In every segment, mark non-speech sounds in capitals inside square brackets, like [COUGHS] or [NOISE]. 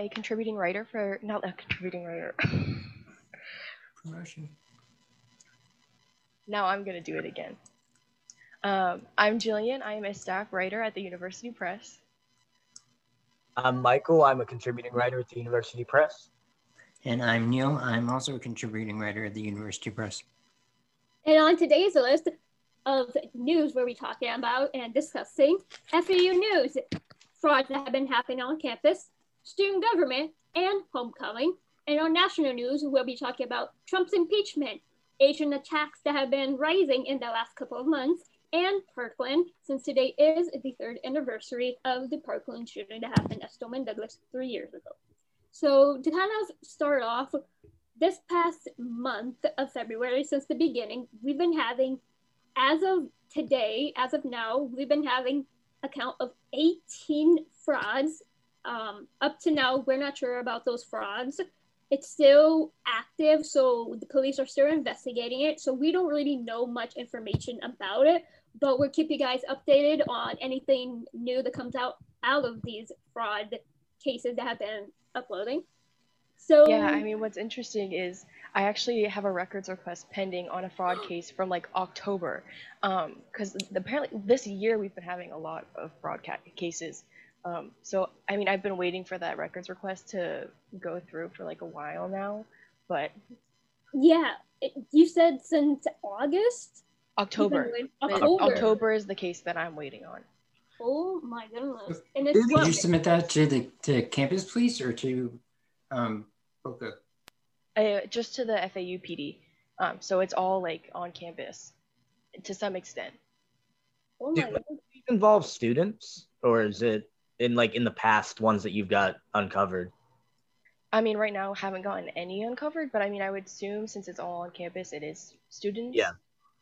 Jillian. I am a contributing writer for, not a contributing writer. Promotion. now I'm going to do it again. Um, I'm Jillian. I am a staff writer at the University Press. I'm Michael. I'm a contributing writer at the University Press. And I'm Neil. I'm also a contributing writer at the University Press. And on today's list of news, we'll be talking about and discussing FAU news, frauds that have been happening on campus, student government, and homecoming. And on national news, we'll be talking about Trump's impeachment, Asian attacks that have been rising in the last couple of months, and Parkland, since today is the third anniversary of the Parkland shooting that happened at Stoneman Douglas three years ago. So to kind of start off, this past month of February, since the beginning, we've been having, as of today, as of now, we've been having a count of 18 frauds. Um, up to now, we're not sure about those frauds. It's still active, so the police are still investigating it. So we don't really know much information about it, but we'll keep you guys updated on anything new that comes out out of these fraud cases that have been uploading. So Yeah, I mean, what's interesting is I actually have a records request pending on a fraud case from like October, because apparently this year we've been having a lot of fraud ca- cases. Um, so I mean, I've been waiting for that records request to go through for like a while now, but yeah, it, you said since August. October. waiting- October. October is the case that I'm waiting on. Oh my goodness! And Did it's Did what, you submit that to the to campus police or to um, Boca? Uh, just to the FAU PD. Um, so it's all like on campus to some extent. oh Do my goodness. these involve students, or is it in like in the past ones that you've got uncovered? I mean, right now haven't gotten any uncovered, but I mean, I would assume since it's all on campus, it is students. Yeah.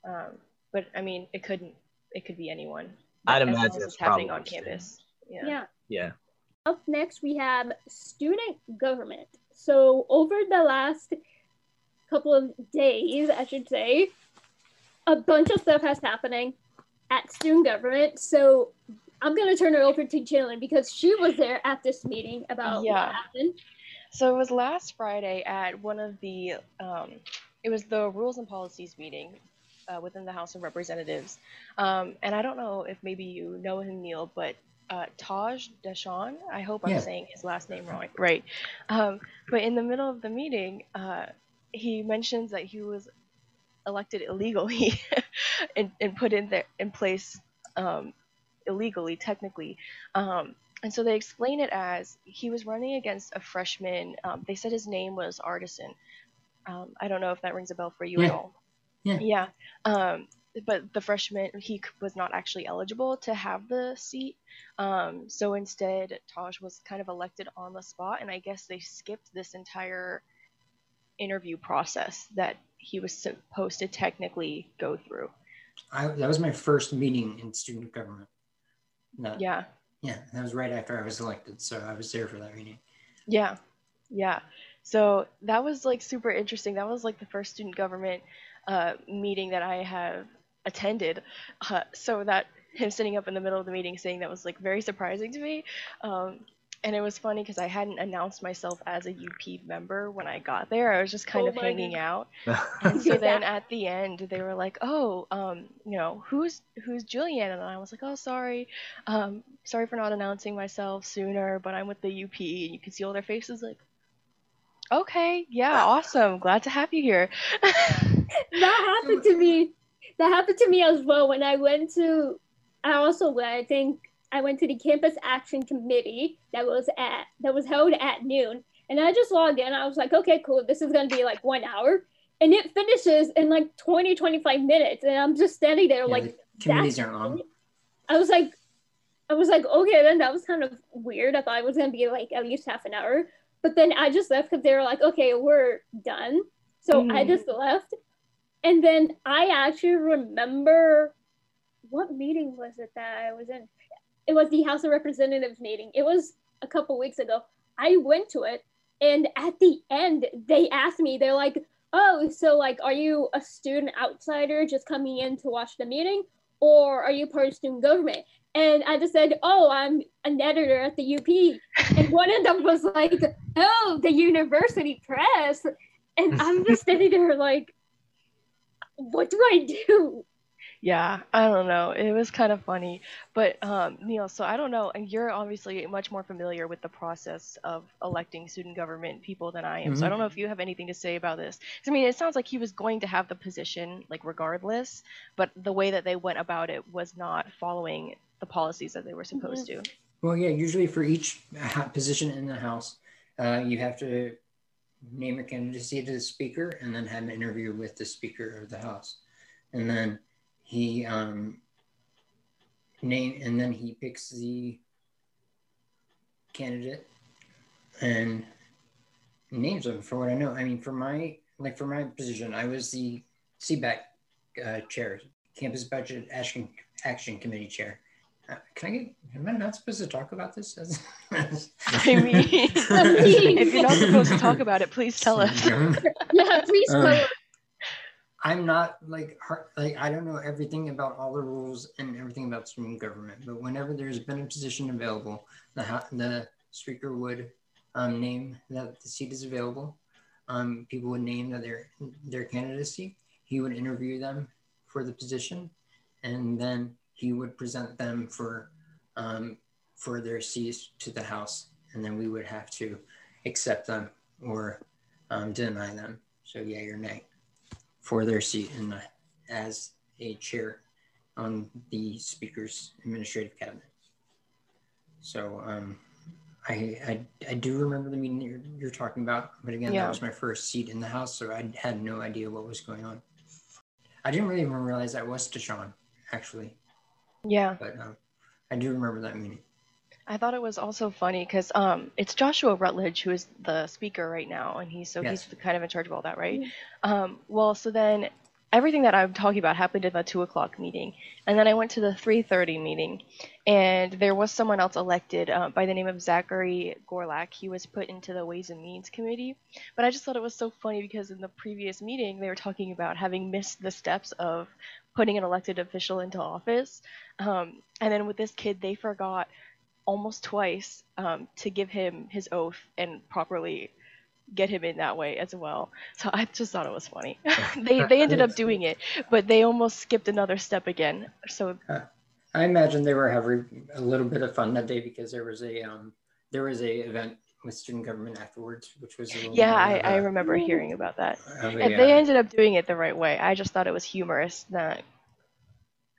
Um, but I mean, it couldn't. It could be anyone. I'd as long imagine it's it's happening on campus. Yeah. yeah. Yeah. Up next, we have student government. So over the last couple of days, I should say, a bunch of stuff has happening at student government. So I'm gonna turn it over to Jillian because she was there at this meeting about Yeah. what happened. So it was last Friday at one of the. Um, it was the Rules and Policies meeting uh, within the House of Representatives, um, and I don't know if maybe you know him, Neil, but uh, Taj Deshawn. I hope I'm saying his last name wrong, right? Um, but in the middle of the meeting, uh, he mentions that he was elected illegally [LAUGHS] and, and put in there in place um, illegally, technically. Um, and so they explain it as he was running against a freshman. Um, they said his name was Artisan. Um, I don't know if that rings a bell for you at all. Yeah. Yeah. Um, but the freshman, he was not actually eligible to have the seat. Um, so instead, Taj was kind of elected on the spot. And I guess they skipped this entire interview process that he was supposed to technically go through. I, that was my first meeting in student government. No, Yeah. yeah, that was right after I was elected, so I was there for that meeting. Yeah, yeah. So that was like super interesting. That was like the first student government uh, meeting that I have attended. Uh, so that him sitting up in the middle of the meeting saying that was like very surprising to me. Um, and it was funny because I hadn't announced myself as a UP member when I got there. I was just kind Oh of hanging goodness. out. [LAUGHS] And so Yeah. then at the end, they were like, "Oh, um, you know, who's who's Julianne?" And I was like, "Oh, sorry, um, sorry for not announcing myself sooner, but I'm with the UP." And you can see all their faces, like, "Okay, yeah, [LAUGHS] awesome, glad to have you here." [LAUGHS] that happened to me. That happened to me as well when I went to. I also went. I think I went to the campus action committee that was at that was held at noon, and I just logged in. I was like, okay, cool. This is gonna be like one hour, and it finishes in like 20, 25 minutes, and I'm just standing there Yeah, like. the committees aren't long. I was like, I was like, okay, then that was kind of weird. I thought it was gonna be like at least half an hour, but then I just left because they were like, okay, we're done. So I Mhm. just left, and then I actually remember what meeting was it that I was in. It was the House of Representatives meeting. It was a couple weeks ago. I went to it, and at the end, they asked me. They're like, "Oh, so like, are you a student outsider just coming in to watch the meeting?" or are you part of student government? And I just said, oh, I'm an editor at the UP. And one of them was like, oh, the university press. And I'm just sitting there like, what do I do? Yeah, I don't know. It was kind of funny. But um, Neil, so I don't know, and you're obviously much more familiar with the process of electing student government people than I am. So I Mhm. don't know if you have anything to say about this. I mean, it sounds like he was going to have the position, like regardless, but the way that they went about it was not following the policies that they were supposed to. Well, yeah, usually for each position in the House, uh, you have to name a candidacy to the Speaker and then have an interview with the Speaker of the House. And then he um, name and then he picks the candidate and names them for what I know. I mean, for my like for my position, I was the CBAC uh, chair, Campus Budget Action Action Committee chair. Uh, can I get? Am I not supposed to talk about this? As, [LAUGHS] as- I mean, [LAUGHS] if you're not [LAUGHS] supposed to talk about it, please tell us. Yeah, please Um, tell us. I'm not like like I don't know everything about all the rules and everything about student government, but whenever there's been a position available, the the speaker would um, name that the seat is available. Um, people would name their their candidacy. He would interview them for the position, and then he would present them for um, for their seats to the House, and then we would have to accept them or um, deny them. So yeah, or nay for their seat in the, as a chair on the speaker's administrative cabinet. So um, I, I I do remember the meeting that you're, you're talking about, but again, Yeah. that was my first seat in the house, so I had no idea what was going on. I didn't really even realize that was Deshaun, actually, Yeah. but um, I do remember that meeting. I thought it was also funny because um, it's Joshua Rutledge who is the speaker right now, and he's so Yes. he's the, kind of in charge of all that, right? Um, well, so then everything that I'm talking about happened in the two o'clock meeting, and then I went to the three thirty meeting, and there was someone else elected uh, by the name of Zachary Gorlak. He was put into the Ways and Means Committee, but I just thought it was so funny because in the previous meeting they were talking about having missed the steps of putting an elected official into office, um, and then with this kid they forgot almost twice um, to give him his oath and properly get him in that way as well. So I just thought it was funny. [LAUGHS] they they ended up [LAUGHS] doing it, but they almost skipped another step again. So I imagine they were having a little bit of fun that day because there was a um, there was a event with student government afterwards, which was a little yeah, more I, of I a- remember hearing about that. And they uh, ended up doing it the right way. I just thought it was humorous that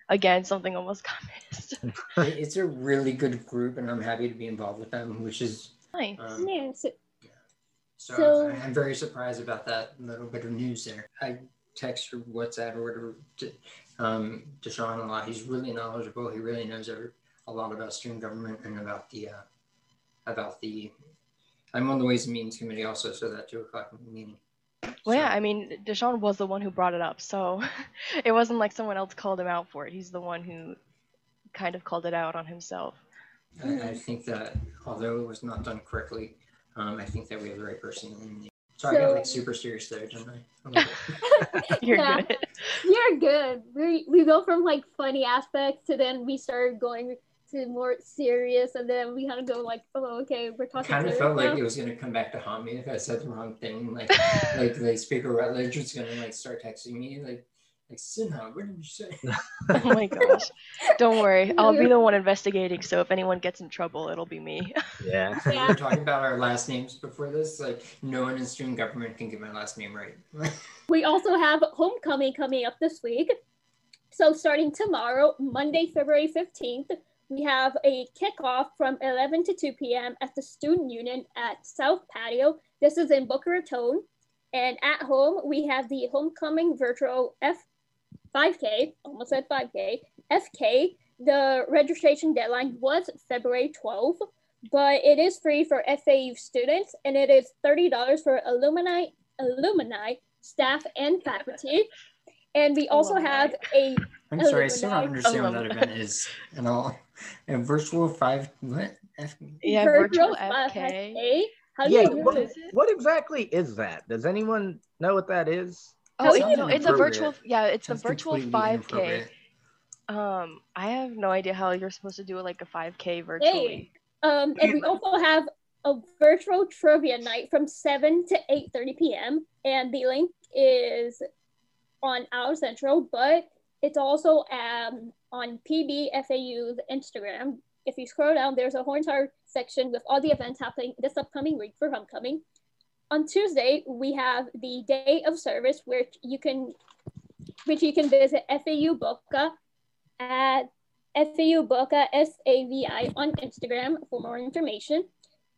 again something almost got [LAUGHS] missed. [LAUGHS] it's a really good group, and I'm happy to be involved with them, which is nice. um, Yeah, so, so, So- I'm very surprised about that little bit of news there. I text or WhatsApp or whatever to um, Deshaun a lot. He's really knowledgeable. He really knows every, a lot about student government and about the uh, about the. I'm on the Ways and Means Committee also, so that two o'clock meeting. Well, yeah, I mean, Deshaun was the one who brought it up, so [LAUGHS] it wasn't like someone else called him out for it. He's the one who kind of called it out on himself. I, I think that although it was not done correctly, um, I think that we have the right person in the. Sorry, I got like super serious there, didn't I? A little bit. You're Yeah. good. you're good. We we go from like funny aspects to then we start going to more serious, and then we kind of go like, oh, okay, we're talking. kind of serious felt like it was gonna come back to haunt me if I said the wrong thing. Like, [LAUGHS] like the speaker Rutledge was gonna like start texting me like, like Sinha, what did you say? [LAUGHS] oh my gosh. Don't worry. I'll be the one investigating, so if anyone gets in trouble, it'll be me. [LAUGHS] Yeah. we Yeah. were talking about our last names before this. Like, no one in student government can get my last name right. We also have homecoming coming up this week. So starting tomorrow, Monday, February 15th, we have a kickoff from 11 to 2 p.m. at the Student Union at South Patio. This is in Boca Raton. And at home, we have the homecoming virtual F 5K, almost at 5K, FK. The registration deadline was February 12th, but it is free for FAU students and it is $30 for alumni, alumni staff and faculty. And we oh also Alumni. have a I'm sorry, I still don't understand what that event is at all. A virtual five what? F- Yeah, virtual virtual FK. FK. How do Yeah, you what, this? what exactly is that? Does anyone know what that is? Oh, Sounds no, it's a virtual. Yeah, it's the virtual 5K. Um, I have no idea how you're supposed to do like a 5K virtually. Um, and we also have a virtual trivia night from 7 to 8.30 p.m. And the link is on our central, but it's also um, on PBFAU's Instagram. If you scroll down, there's a entire section with all the events happening this upcoming week for homecoming. On Tuesday, we have the day of service, which you can, which you can visit FAU Boca at FAU Boca S-A-V-I on Instagram for more information.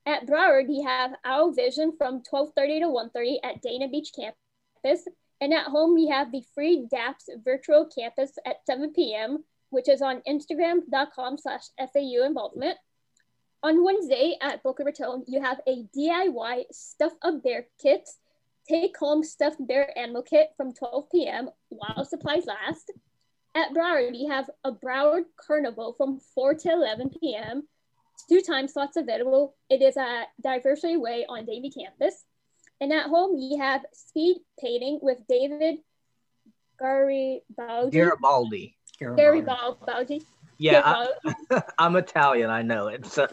At Broward, we have Our Vision from 12:30 to 1:30 at Dania Beach campus. And at home, we have the free DAPS virtual campus at 7 p.m., which is on Instagram.com slash FAU involvement. On Wednesday at Boca Raton, you have a DIY Stuff a Bear kit, take home stuffed bear animal kit from 12 p.m. while supplies last. At Broward, you have a Broward Carnival from 4 to 11 p.m. Two time slots available. It is at Diversity Way on Davie campus. And at home, we have speed painting with David Garibaldi. Garibaldi. Garibaldi. Yeah, I, [LAUGHS] I'm Italian. I know it. So,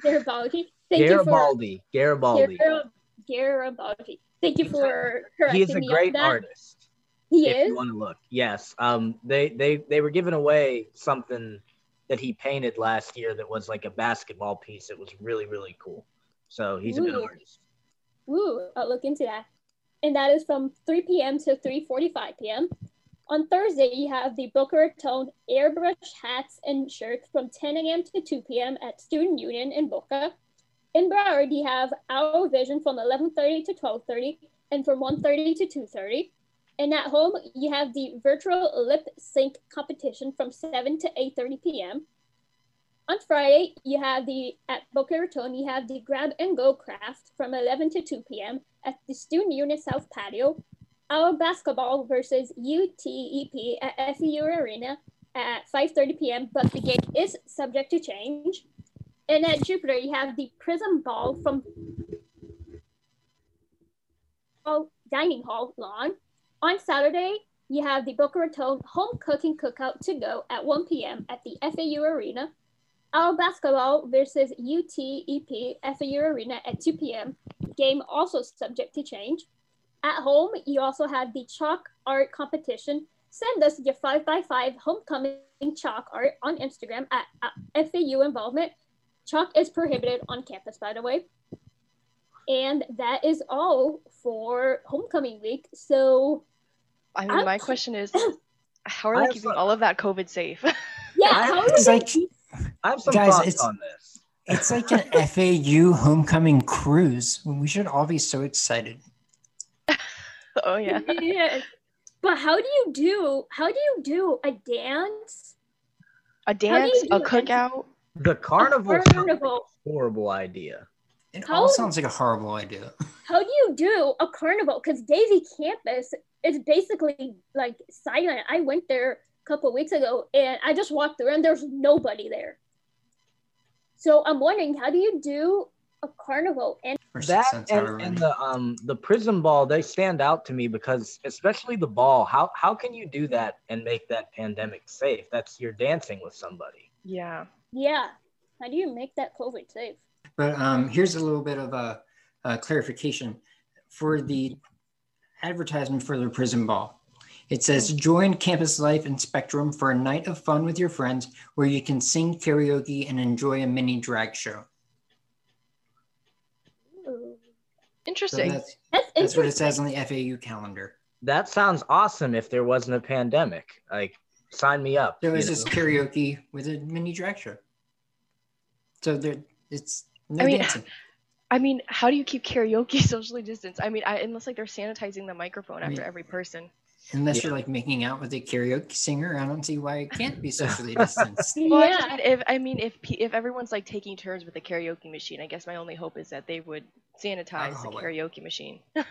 Garibaldi. Thank Garibaldi. You for, Garibaldi. Garibaldi. Thank you for correcting He's a me great artist. He if is. you want to look. Yes. Um. They they they were giving away something that he painted last year that was like a basketball piece. It was really really cool. So he's a good artist. Ooh, I'll look into that. And that is from 3 p.m. to 3:45 p.m. On Thursday, you have the Boca Raton airbrush hats and shirts from 10 a.m. to 2 p.m. at Student Union in Boca. In Broward, you have Our Vision from 11:30 to 12:30 and from 1:30 to 2:30. And at home, you have the virtual lip sync competition from 7 to 8:30 p.m. On Friday, you have the at Boca Raton, you have the grab and go craft from 11 to 2 p.m. at the Student Unit South Patio. Our basketball versus UTEP at FAU Arena at 5:30 p.m. But the game is subject to change. And at Jupiter, you have the Prism Ball from Dining Hall lawn. On Saturday, you have the Boca Raton Homecoming Cookout to go at 1 p.m. at the FAU Arena. Our basketball versus UTEP FAU Arena at 2 p.m. Game also subject to change. At home, you also have the chalk art competition. Send us your 5x5 homecoming chalk art on Instagram at, at FAU Involvement. Chalk is prohibited on campus, by the way. And that is all for homecoming week. So, I mean, I'm- my question is, [COUGHS] how are they keeping all of that COVID safe? [LAUGHS] yeah, I- how It's is it? like I have some Guys, thoughts it's- on this. it's like an [LAUGHS] FAU homecoming cruise. We should all be so excited. [LAUGHS] oh yeah. [LAUGHS] Yes. But how do you do? How do you do a dance? A dance, do a it? cookout. The carnival A sounds like carnival. a horrible idea. It How- all sounds like a horrible idea. How do you do a carnival? Because Davie campus is basically like silent. I went there a couple weeks ago and I just walked through and there's nobody there. So I'm wondering, how do you do a carnival? And That and, and the um the prism ball they stand out to me because especially the ball how how can you do that and make that pandemic safe that's you're dancing with somebody Yeah. yeah, how do you make that COVID safe? But um, here's a little bit of a, a clarification for the advertisement for the Prism Ball. It says, join campus life and Spectrum for a night of fun with your friends where you can sing karaoke and enjoy a mini drag show. Ooh. So Interesting. that's, That's that's what it says on the FAU calendar. that sounds awesome if there wasn't a pandemic like sign me up There was it's know? just karaoke with a mini drag show. So there, it's no I mean, dancing. I mean, how do you keep karaoke [LAUGHS] socially distanced? I mean, I, unless like they're sanitizing the microphone I after mean- every person. Unless Yeah. you're like making out with a karaoke singer, I don't see why it can't be [LAUGHS] socially distanced. [LAUGHS] Well, I, yeah, mean, if I mean, if if everyone's like taking turns with the karaoke machine, I guess my only hope is that they would sanitize Alcohol the karaoke machine. [LAUGHS] I,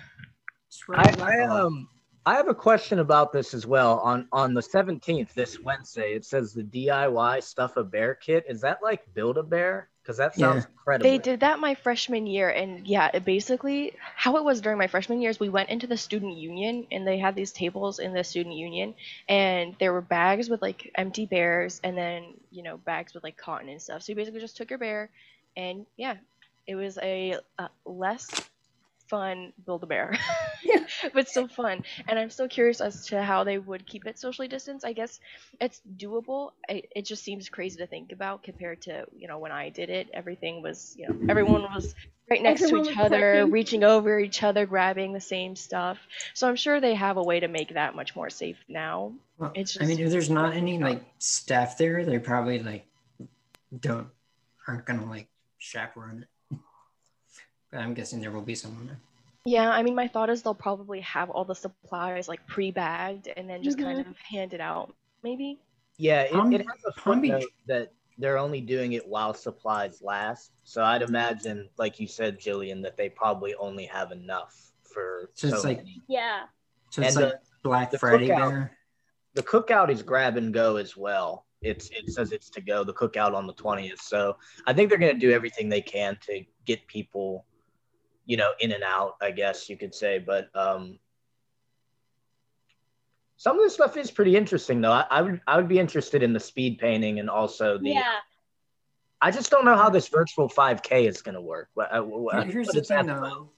I um I have a question about this as well. On on the 17th, this Wednesday, it says the DIY stuff a bear kit. Is that like build a bear? Because that sounds Yeah. incredible. They did that my freshman year, and yeah, it basically how it was during my freshman years. We went into the student union, and they had these tables in the student union, and there were bags with like empty bears, and then you know bags with like cotton and stuff. So you basically just took your bear, and yeah, it was a uh, less fun build a bear, [LAUGHS] but still fun. And I'm still curious as to how they would keep it socially distanced. I guess it's doable. I, it just seems crazy to think about compared to you know when I did it. Everything was you know everyone was right next Everyone to each other, working. reaching over each other, grabbing the same stuff. So I'm sure they have a way to make that much more safe now. Well, It's I mean, if there's not any like staff there, they probably like don't aren't gonna like chaperone it. But I'm guessing there will be someone there. Yeah, I mean, my thought is they'll probably have all the supplies like pre-bagged and then just kind mm-hmm. of hand it out, maybe. Yeah, it, Palm- it has a Palm Beach- footnote that they're only doing it while supplies last. So I'd imagine, like you said, Jillian, that they probably only have enough for So it's like- many. Yeah. So it's And like Black the Friday cookout- bear. The cookout is grab and go as well. It's it says it's to go. The cookout on the twentieth. So I think they're going to do everything they can to get people, you know, in and out. I guess you could say, but um, some of this stuff is pretty interesting though. I, I would I would be interested in the speed painting and also the. Yeah. I just don't know how this virtual 5K is going to work. What, uh, what, Here's what the thing, about? though.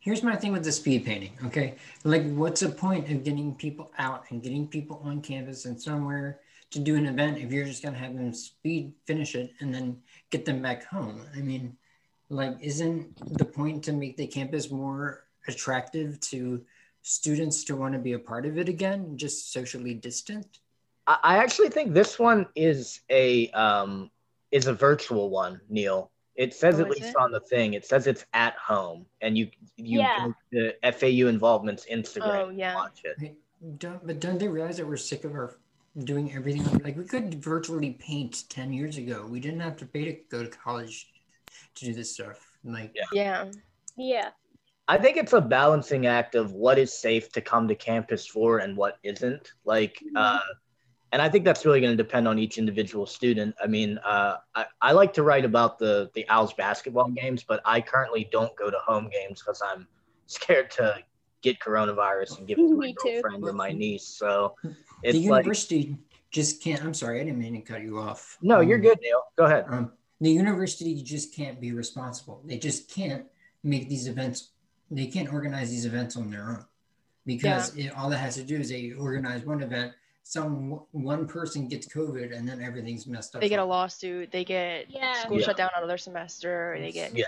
Here's my thing with the speed painting. Okay, like, what's the point of getting people out and getting people on campus and somewhere to do an event if you're just gonna have them speed finish it and then get them back home? I mean, like, isn't the point to make the campus more attractive to students to want to be a part of it again, just socially distant? I, I actually think this one is a um, is a virtual one, Neil. It says Oh, at least it? on the thing. It says it's at home, and you you Yeah. go to the FAU involvement's Instagram Oh, and yeah. watch it. Like, don't, but don't they realize that we're sick of our doing everything? Like we could virtually paint ten years ago. We didn't have to pay to go to college to do this stuff. Like Yeah. Yeah. Yeah. I think it's a balancing act of what is safe to come to campus for and what isn't. Like, uh, and I think that's really going to depend on each individual student. I mean, uh, I, I like to write about the the Owls basketball games, but I currently don't go to home games because I'm scared to get coronavirus and give it to my Me too. girlfriend or my niece. So the it's like, university just can't. I'm sorry, I didn't mean to cut you off. no, you're Um, good, Neil. Go ahead. Um, the university just can't be responsible. They just can't make these events. They can't organize these events on their own because it, all that has to do is they organize one event. Some one person gets COVID and then everything's messed up. They get a lawsuit, they get Yeah. school Yeah. shut down another semester, they get Yeah.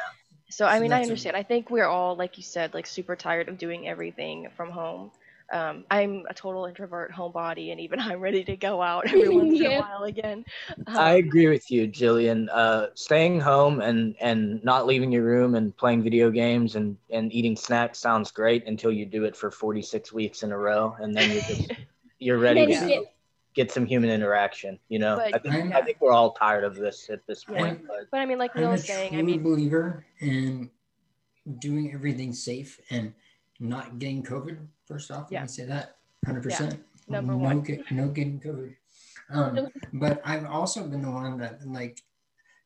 So I So mean, I understand. I think we're all, like you said, like super tired of doing everything from home. Um, I'm a total introvert, homebody, and even [LAUGHS] I'm ready to go out [LAUGHS] every once in a while again. Um, I agree with you, Jillian. Uh, staying home and and not leaving your room and playing video games and and eating snacks sounds great until you do it for 46 weeks in a row, and then you're just [LAUGHS] you're ready to you get- get some human interaction. You know, But- I think Yeah. I think we're all tired of this at this Yeah. point. But but I mean, like I'm Neil a was saying, I mean, believer in doing everything safe and not getting COVID. First off, Yeah. let me say that 100%. number no, one. Get, no getting COVID. Um, but I've also been the one that, like,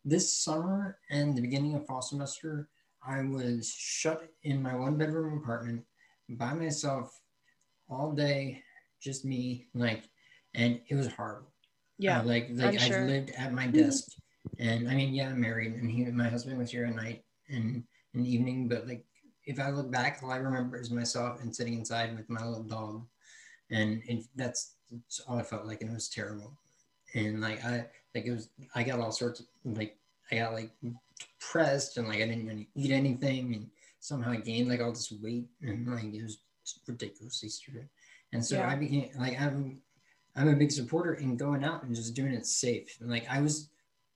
this summer and the beginning of fall semester, I was shut in my one bedroom apartment by myself all day, just me, like, and it was horrible. yeah, Uh, like like I sure. lived at my desk, and I mean, yeah, I'm married, and he, my husband was here at night and in the evening. But like, if I look back, all I remember is myself and sitting inside with my little dog, and that's, that's all I felt like, and it was terrible. And like I like it was, I got all sorts of like I got like depressed, and like I didn't really eat anything, and somehow I gained like all this weight, and like it was ridiculously stupid. And so Yeah. I became like I'm I'm a big supporter in going out and just doing it safe. And like I was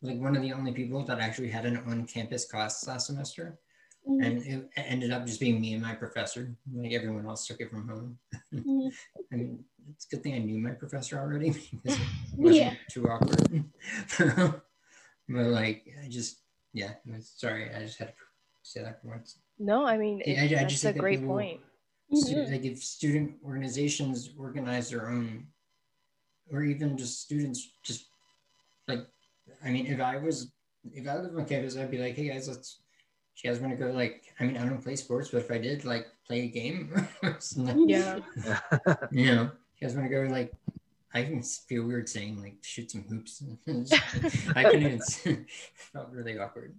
like one of the only people that actually had an on-campus class last semester, Mhm. and it ended up just being me and my professor. Like everyone else took it from home. Mhm. [LAUGHS] I mean, it's a good thing I knew my professor already [LAUGHS] because it [LAUGHS] wasn't Yeah. too awkward. but like I just yeah, sorry, I just had to say that for once. no, I mean, it, I- I that's just a that great people- point. Mhm. like if student organizations organize their own, or even just students just like, I mean, if I was, if I lived on campus, I'd be like, hey guys, let's. You guys want to go like? I mean, I don't play sports, but if I did, like, play a game, [LAUGHS] it's Yeah. [LAUGHS] you know, you guys want to go like? I even feel weird saying like shoot some hoops. [LAUGHS] I couldn't even. s- felt really awkward.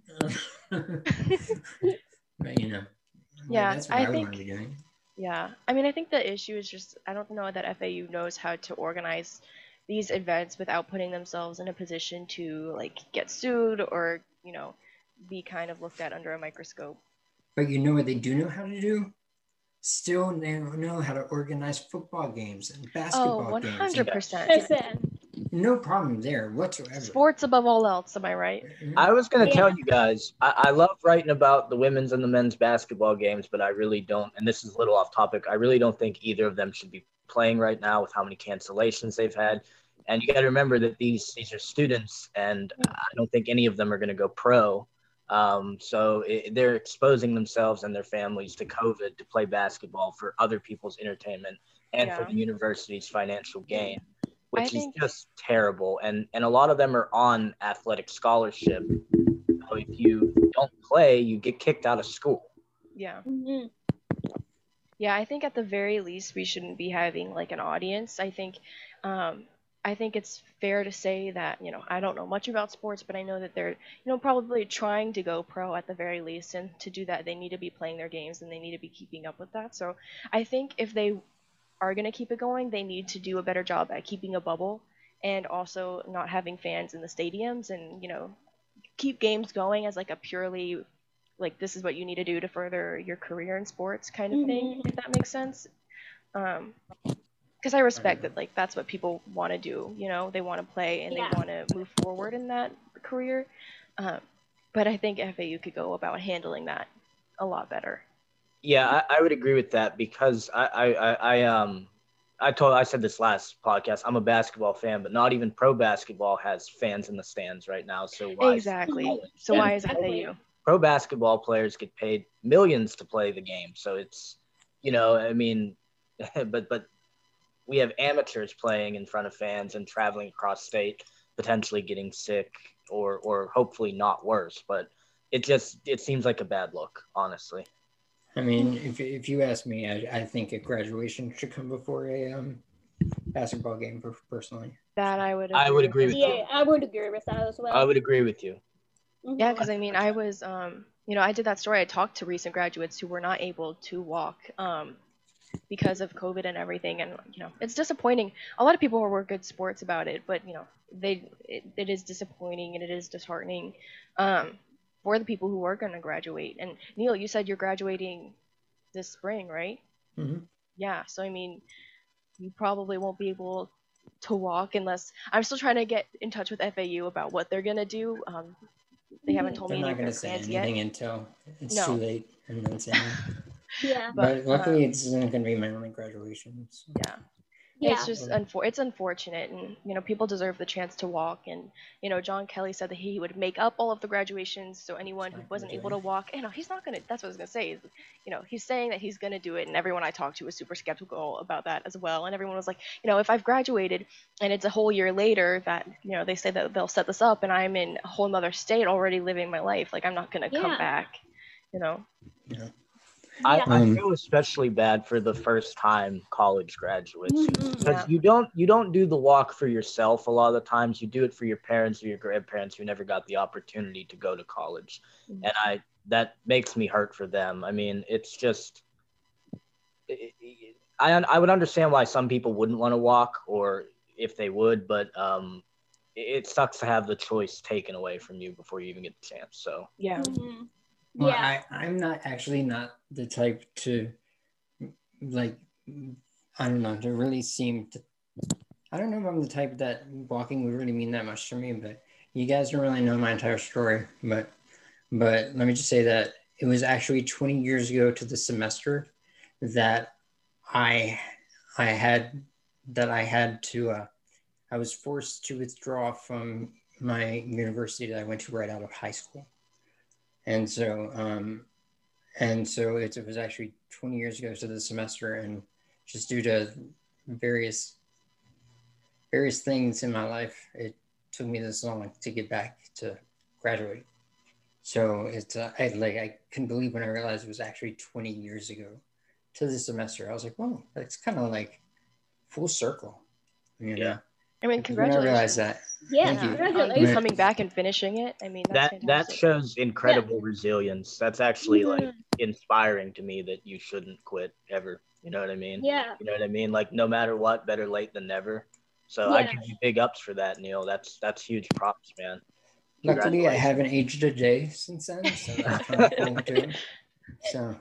but you know, like, Yeah, that's what I I, think- want to be doing. Yeah, I mean, I think the issue is just I don't know that FAU knows how to organize these events without putting themselves in a position to like get sued or you know be kind of looked at under a microscope. But you know what they do know how to do? Still, they don't know how to organize football games and Oh, basketball one games. hundred and- percent. Listen, No problem there whatsoever. Sports above all else. Am I right? Mm-hmm. I was gonna Yeah. tell you guys, I, I love writing about the women's and the men's basketball games, but I really don't. And this is a little off topic. I really don't think either of them should be playing right now with how many cancellations they've had. And you got to remember that these these are students, and mm. I don't think any of them are going to go pro. Um, so it, they're exposing themselves and their families to COVID to play basketball for other people's entertainment and for the university's financial gain, which is think- just terrible. And and a lot of them are on athletic scholarship. So if you don't play, you get kicked out of school. Yeah. mhm. Yeah, I think at the very least we shouldn't be having like an audience. I think um I think it's fair to say that, you know, I don't know much about sports, but I know that they're, you know, probably trying to go pro at the very least and to do that they need to be playing their games and they need to be keeping up with that. So, I think if they are going to keep it going, they need to do a better job at keeping a bubble and also not having fans in the stadiums and, you know, keep games going as like a purely like this is what you need to do to further your career in sports kind of thing, if that makes sense. Um, because I respect that like that's what people want to do. You know, they want to play and Yeah. they want to move forward in that career. Um, but I think FAU could go about handling that a lot better. Yeah, I, I would agree with that because I, I, I, I um I told I said this last podcast. I'm a basketball fan, but not even pro basketball has fans in the stands right now. So why Exactly. [LAUGHS] So why is Exactly. FAU? pro basketball players get paid millions to play the game. So it's you know, I mean, [LAUGHS] but but we have amateurs playing in front of fans and traveling across state, potentially getting sick or or hopefully not worse. But it just it seems like a bad look, honestly. I mean, if, if you ask me, I, I think a graduation should come before a um, basketball game, per- personally. That I would. I would agree with Yeah, I would agree with that as well. I would agree with you. Mhm. Yeah, because I mean, I was, um, you know, I did that story. I talked to recent graduates who were not able to walk um, because of COVID and everything, and you know, it's disappointing. A lot of people were good sports about it, but you know, they it, it is disappointing and it is disheartening um, for the people who are going to graduate. And Neil, you said you're graduating this spring, right? Mm-hmm. Yeah. So I mean, you probably won't be able to walk unless I'm still trying to get in touch with FAU about what they're gonna do. Um, they haven't told They're me any not going to say plans yet. anything until it's No. too late. [LAUGHS] And then say, Yeah. but, But, luckily, uh, it's not going to be my only graduation. so. Yeah. Yeah. It's just unfor- it's unfortunate, and you know people deserve the chance to walk. And you know John Kelly said that he would make up all of the graduations, so anyone who wasn't able to walk, you know, he's not gonna. That's what I was gonna say. Is, you know, he's saying that he's gonna do it, and everyone I talked to was super skeptical about that as well. And everyone was like, you know, if I've graduated and it's a whole year later that you know they say that they'll set this up, and I'm in a whole other state already living my life, like I'm not gonna come back. You know. I, Yeah. I Um, feel especially bad for the first time college graduates Mhm. because Yeah. you don't you don't do the walk for yourself a lot of the times you do it for your parents or your grandparents who never got the opportunity to go to college Mhm. and i that makes me hurt for them i mean it's just it- it- i i would understand why some people wouldn't want to walk or if they would but um it, it sucks to have the choice taken away from you before you even get the chance so Yeah. Mhm. Well, Yeah. I, I'm not actually not the type to like I don't know to really seem to I don't know if I'm the type that walking would really mean that much to me, but you guys don't really know my entire story. But but let me just say that it was actually 20 years ago to the semester that I I had that I had to uh, I was forced to withdraw from my university that I went to right out of high school. And so, um, and so it, it was actually 20 years ago to the semester, and just due to various various things in my life, it took me this long to get back to graduate. So it's uh, I like I couldn't believe when I realized it was actually 20 years ago to the semester. I was like, whoa, that's kind of like full circle. You know? Yeah. I mean, When I congratulations. realized that, Yeah, Thank congratulations. coming back and finishing it. I mean, that's that that shows incredible resilience. That's actually like Mhm. inspiring to me that you shouldn't quit ever. You know what I mean? Yeah. You know what I mean? Like no matter what, better late than never. So I give you big ups for that, Neil. That's that's huge props, man. luckily I haven't aged a day since then, so that's kind of cool too. So,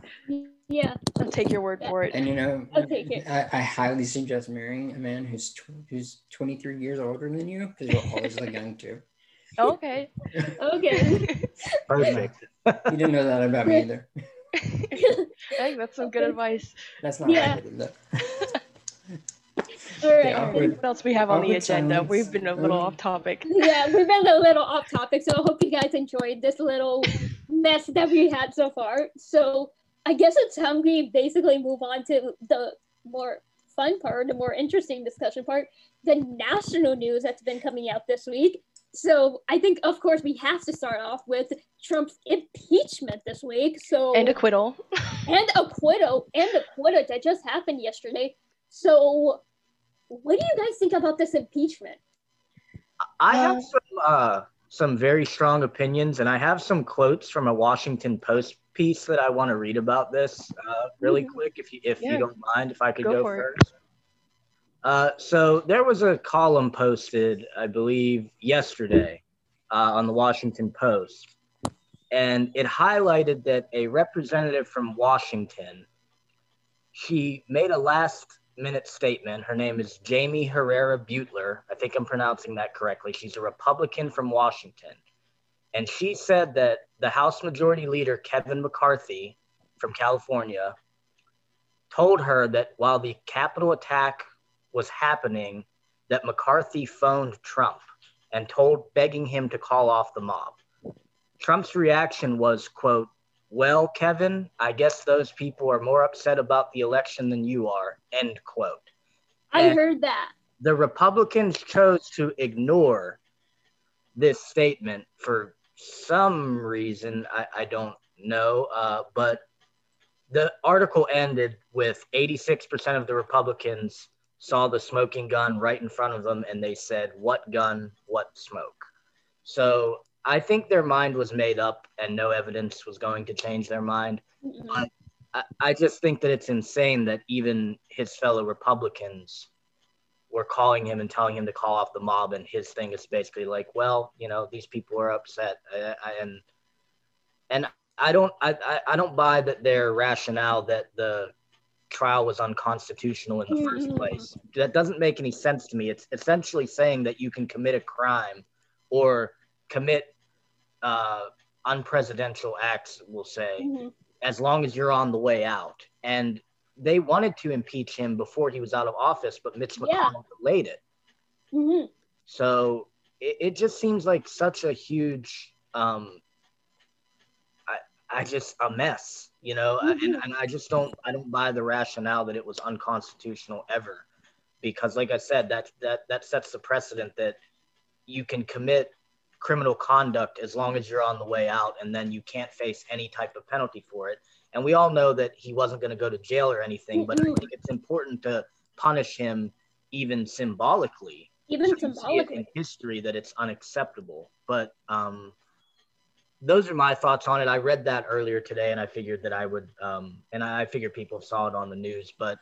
Yeah. I'll take your word for it. and you know, [LAUGHS] I'll take it. I, I highly suggest marrying a man who's tw- who's 23 years older than you because you'll always look young too. [LAUGHS] Okay. Okay. [LAUGHS] Perfect. You didn't know that about me either. I think that's some good advice. That's not Yeah. yeah. though. All right. Yeah, awkward. What else we have on the agenda? silence. We've been a little Um, off topic. yeah, we've been a little off topic, so I hope you guys enjoyed this little mess that we had so far. So I guess it's time we basically move on to the more fun part, the more interesting discussion part, the national news that's been coming out this week. So I think, of course, we have to start off with Trump's impeachment this week. So And acquittal. [LAUGHS] and acquittal and acquittal that just happened yesterday. So what do you guys think about this impeachment? I have Uh, some uh, some very strong opinions, and I have some quotes from a Washington Post piece that I want to read about this uh, really Mhm. quick, if you if Yeah. you don't mind, if I could Go go, first. Uh, so there was a column posted, I believe, yesterday uh, on the Washington Post, and it highlighted that a representative from Washington, she made a last minute statement. Her name is Jaime Herrera Beutler. I think I'm pronouncing that correctly. She's a Republican from Washington. And she said that the House Majority Leader, Kevin McCarthy from California, told her that while the Capitol attack was happening, that McCarthy phoned Trump and told, begging him to call off the mob. Trump's reaction was, quote, well, Kevin, I guess those people are more upset about the election than you are, end quote. I And- heard that. The Republicans chose to ignore this statement for some reason. I, I don't know. Uh, but the article ended with 86% of the Republicans saw the smoking gun right in front of them and they said, What gun, what smoke? So I think their mind was made up and no evidence was going to change their mind. Mm-mm. I, I just think that it's insane that even his fellow Republicans were calling him and telling him to call off the mob, and his thing is basically like, well, you know, these people are upset, I, I, and and I don't I, I, don't buy that their rationale that the trial was unconstitutional in the first Mhm. place. That doesn't make any sense to me. It's essentially saying that you can commit a crime or commit uh, unpresidential acts, we'll say, Mhm. as long as you're on the way out. And they wanted to impeach him before he was out of office, but Mitch Yeah. McConnell delayed it. Mhm. So it, it just seems like such a huge, um, I, I just a mess, you know. and, Mhm. and I just don't, I don't buy the rationale that it was unconstitutional ever, because like I said, that that that sets the precedent that you can commit criminal conduct as long as you're on the way out, and then you can't face any type of penalty for it. And we all know that he wasn't going to go to jail or anything, but I think it's important to punish him even symbolically Even so you see it symbolically. in history that it's unacceptable. But um, those are my thoughts on it. I read that earlier today, and I figured that I would, um, and I figured people saw it on the news, but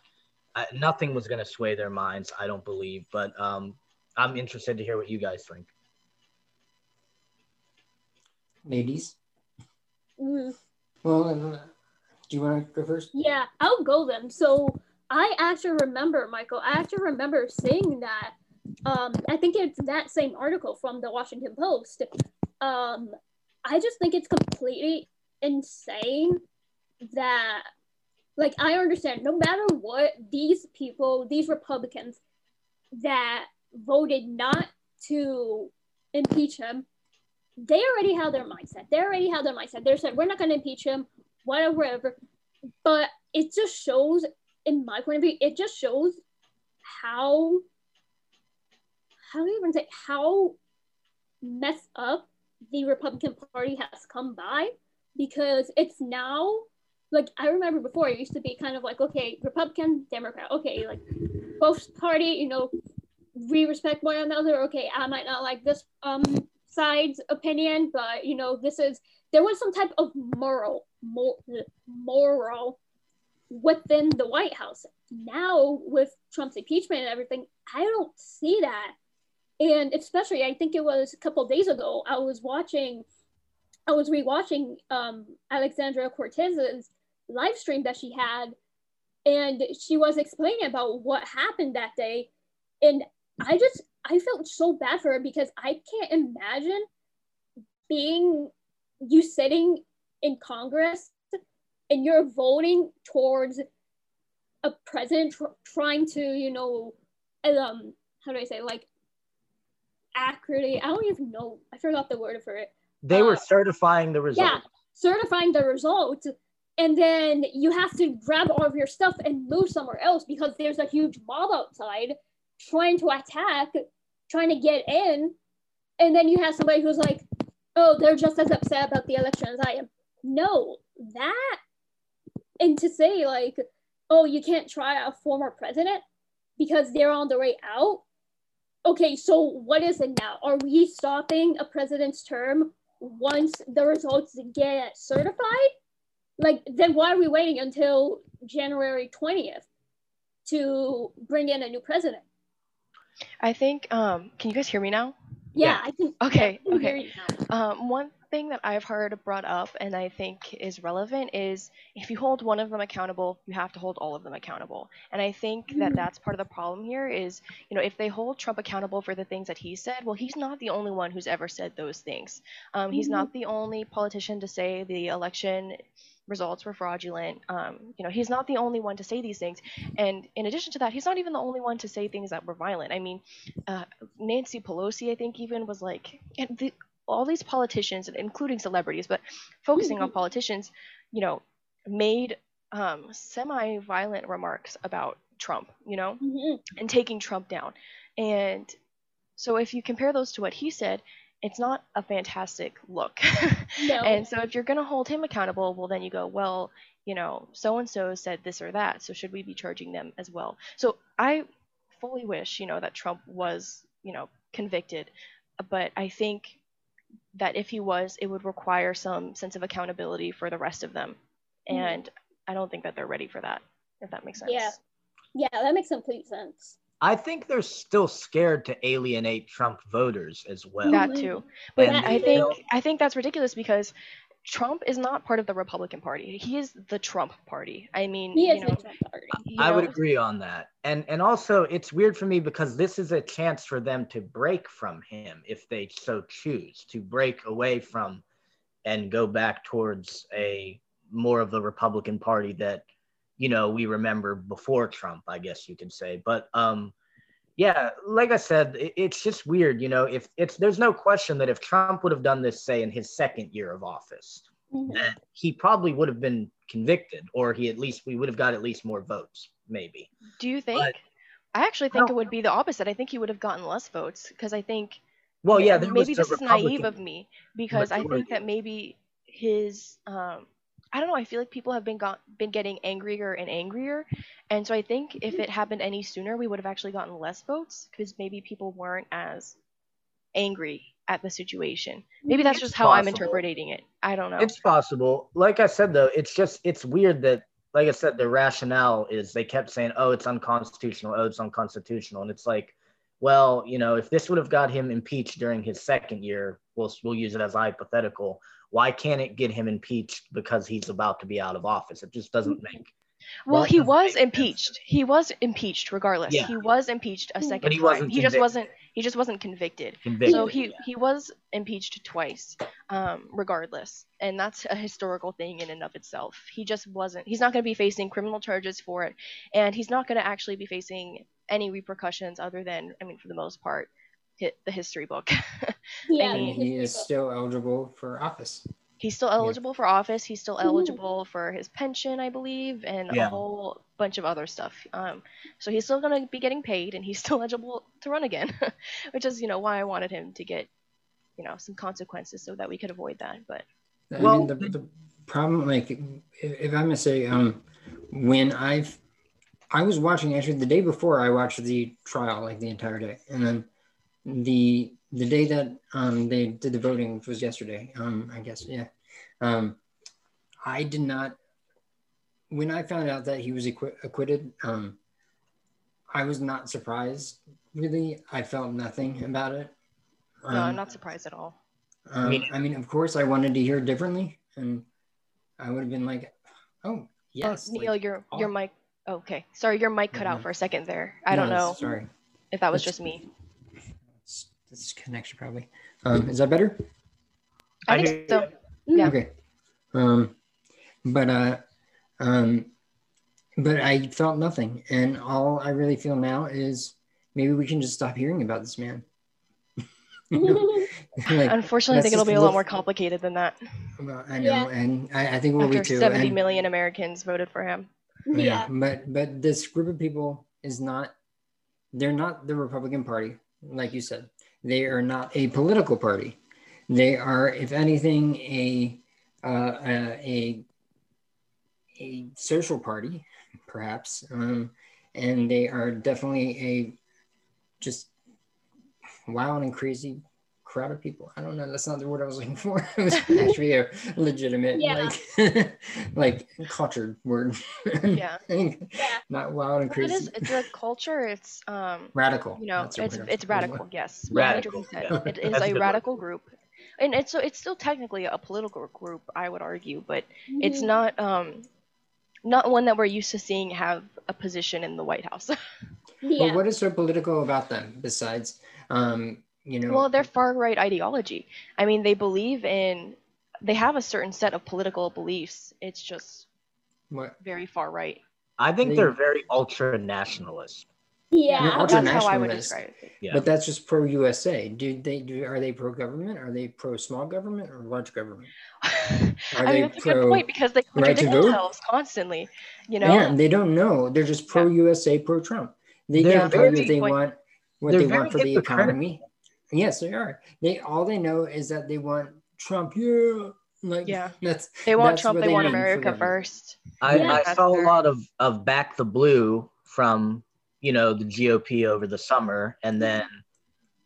I, nothing was going to sway their minds. I don't believe. But um, I'm interested to hear what you guys think. Ladies, Mhm. well, uh, do you want to go first? Yeah, I'll go then. So I actually remember, Michael, I actually remember seeing that. Um, I think it's that same article from the Washington Post. Um, I just think it's completely insane that, like, I understand no matter what, these people, these Republicans that voted not to impeach him, they already had their mindset. They already had their mindset. They said, we're not going to impeach him. Whatever, whatever. But it just shows, in my point of view, it just shows how how do you even say how messed up the Republican Party has come by. Because it's now like I remember before it used to be kind of like okay Republican Democrat. Okay like both party you know we respect one another. Okay I might not like this um side's opinion but you know this is there was some type of moral mor- moral within the White House. Now with Trump's impeachment and everything I don't see that. And especially I think it was a couple days ago I was watching I was rewatching um, Alexandria Cortez's live stream that she had, and she was explaining about what happened that day, and I just I felt so bad for her because I can't imagine being you sitting in Congress and you're voting towards a president tr- trying to you know um how do I say like accurately I don't even know I forgot the word for it They were Uh, certifying the results. yeah, certifying the results, and then you have to grab all of your stuff and move somewhere else because there's a huge mob outside trying to attack, trying to get in, and then you have somebody who's like, "Oh, they're just as upset about the election as I am." No, that, and to say like, "Oh, you can't try a former president because they're on the way out." Okay, so what is it now? Are we stopping a president's term once the results get certified like then why are we waiting until january 20th to bring in a new president I think. Um, can you guys hear me now? yeah, Yeah. i can Okay. I can hear Okay. you now. Um, one thing that I've heard brought up and I think is relevant is if you hold one of them accountable, you have to hold all of them accountable. And I think that Mhm. that's part of the problem here is, you know, if they hold Trump accountable for the things that he said, well, he's not the only one who's ever said those things. Um, he's Mhm. not the only politician to say the election results were fraudulent. Um, you know, he's not the only one to say these things. And in addition to that, he's not even the only one to say things that were violent. I mean, uh, Nancy Pelosi, I think, even was like, and the, all these politicians, including celebrities, but focusing on politicians, you know, made um, semi-violent remarks about Trump, you know, Mhm. and taking Trump down. And so if you compare those to what he said, it's not a fantastic look. [LAUGHS] no and so if you're going to hold him accountable, well, then you go, well, you know, so and so said this or that, so should we be charging them as well? So I fully wish, you know, that Trump was, you know, convicted, but I think that if he was, it would require some sense of accountability for the rest of them, Mhm. and I don't think that they're ready for that. If that makes sense. Yeah. yeah that makes complete sense I think they're still scared to alienate Trump voters as well. That too. But And I think don't- I think that's ridiculous because Trump is not part of the Republican Party. He is the Trump Party. I mean, he you is know, the Trump party you I would agree on that. And and also it's weird for me because this is a chance for them to break from him if they so choose to break away from and go back towards a more of the Republican Party that you know we remember before Trump, I guess you could say. But um yeah, like I said, it, it's just weird, you know, if it's there's no question that if Trump would have done this say in his second year of office, Mhm. that he probably would have been convicted or he at least we would have got at least more votes, maybe. Do you think? But- I actually think it would be the opposite. I think he would have gotten less votes because I think Well, yeah, maybe this is naive of me because I think that maybe his um I don't know, I feel like people have been got been getting angrier and angrier. And so I think if mm-hmm. it happened any sooner, we would have actually gotten less votes because maybe people weren't as angry at the situation. Maybe mm-hmm. that's It's just how I'm interpreting it. I don't know. It's possible. Like I said, though, it's just it's weird that, like I said, the rationale is they kept saying, "Oh, it's unconstitutional. Oh, it's unconstitutional," and it's like, well, you know, if this would have got him impeached during his second year, we'll we'll use it as a hypothetical. Why can't it get him impeached because he's about to be out of office? It just doesn't make. Well, he was make sense. impeached. He was impeached regardless. Yeah. He was impeached a second But he time. wasn't he just wasn't he just wasn't convicted. Convicted. So he he was impeached twice, um, regardless, and that's a historical thing in and of itself. He just wasn't. He's not going to be facing criminal charges for it, and he's not going to actually be facing any repercussions other than, I mean, for the most part, hit the history book. [LAUGHS] yeah And he is still eligible for office. He's still eligible for office. He's still eligible for his pension, I believe, and Yeah. a whole bunch of other stuff. Um, so he's still gonna be getting paid, and he's [LAUGHS] still eligible to run again, [LAUGHS] which is you know why I wanted him to get you know some consequences so that we could avoid that. But I Well- mean, the, the problem, like, if, if I must say, um, when I've, I was watching actually the day before I watched the trial, like the entire day, and then the the day that um they did the voting, which was yesterday, um, I guess, yeah, um, I did not. When I found out that he was acqui- acquitted, um, I was not surprised. Really, I felt nothing about it. no, I'm Um, not surprised at all. um, Me I mean, of course, I wanted to hear differently, and I would have been like, "Oh, yes." oh, Neil, like, your your mic. Okay, sorry, your mic cut out for a second there. I don't know Sorry, if that was That's- just me. It's- this is connection probably. Um, is that better? I, I think hear so. Yeah. Okay. Um, but uh, um, but I felt nothing, and all I really feel now is maybe we can just stop hearing about this man. [LAUGHS] [LAUGHS] Like, Unfortunately, I think it'll be a lot more complicated than that. well, I know, Yeah. and I, I think it will be After too. 70 and- million Americans voted for him. yeah. but but this group of people is not they're not the republican party like you said they are not a political party. They are if anything a uh, a, a a social party perhaps um, and they are definitely a just wild and crazy crowd of people i don't know that's not the word i was looking for [LAUGHS] it was [LAUGHS] actually a legitimate Yeah. like [LAUGHS] like cultured word Yeah. Yeah. not wild and crazy is. It's a culture. It's um. radical You know, it's word I was it's looking for. radical. Yes. Radical, yeah. It is That's a a good radical group, and it's so it's still technically a political group, I would argue, but it's not um, not one that we're used to seeing have a position in the White House. Yeah. But what is so political about them besides, um, you know? well, they're far right ideology. I mean, they believe in. They have a certain set of political beliefs. It's just what? very far right. I think They- they're very ultra nationalist. yeah. Ultra- That's how I would nationalist. describe it. Yeah. But that's just pro USA. Do they do? Are they pro government? Are they pro small government or large government? [LAUGHS] Are I mean, they that's a good point because they right to contradict vote? themselves constantly. You know, Yeah, they don't know. They're just pro USA, pro Trump. They They're can't tell you very- what they want, what they're they want for the hypocritical. economy. Yes, they are. They all they know is that they want Trump. Yeah, like Yeah. [LAUGHS] That's they want that's Trump. what They want America first. I, Yeah. I saw a lot of, of back the blue from you know the GOP over the summer, and then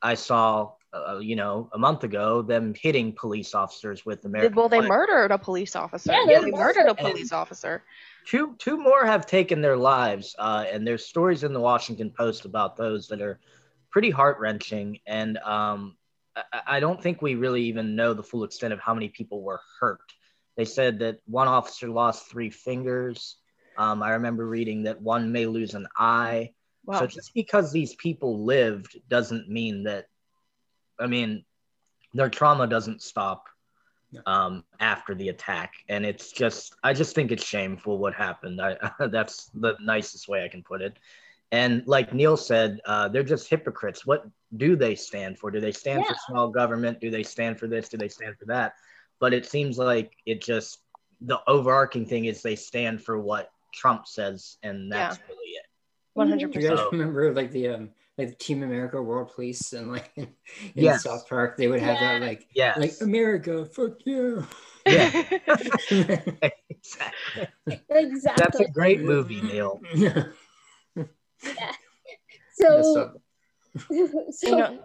I saw uh, you know a month ago them hitting police officers with They- American. well, they flags. murdered a police officer. Yeah, Yeah, they they murdered a police officer. two two more have taken their lives, uh, and there's stories in the Washington Post about those that are pretty heart wrenching, and um, I, I don't think we really even know the full extent of how many people were hurt. They said that one officer lost three fingers. Um, I remember reading that one may lose an eye. Wow. So just because these people lived doesn't mean that, I mean, their trauma doesn't stop um, after the attack. And it's just, I just think it's shameful what happened. I, [LAUGHS] that's the nicest way I can put it. And like Neil said, uh, they're just hypocrites. What do they stand for? Do they stand for small government? Do they stand for this? Do they stand for that? But it seems like it just, the overarching thing is they stand for what Trump says, and that's really it. One hundred Do you guys remember like the um like Team America World Police and like in, in Yes. South Park they would have that like Yes. like America, fuck you. Yeah. [LAUGHS] [LAUGHS] exactly. Exactly. That's a great movie, Neil. [LAUGHS] yeah. [LAUGHS] [LAUGHS] so, you know,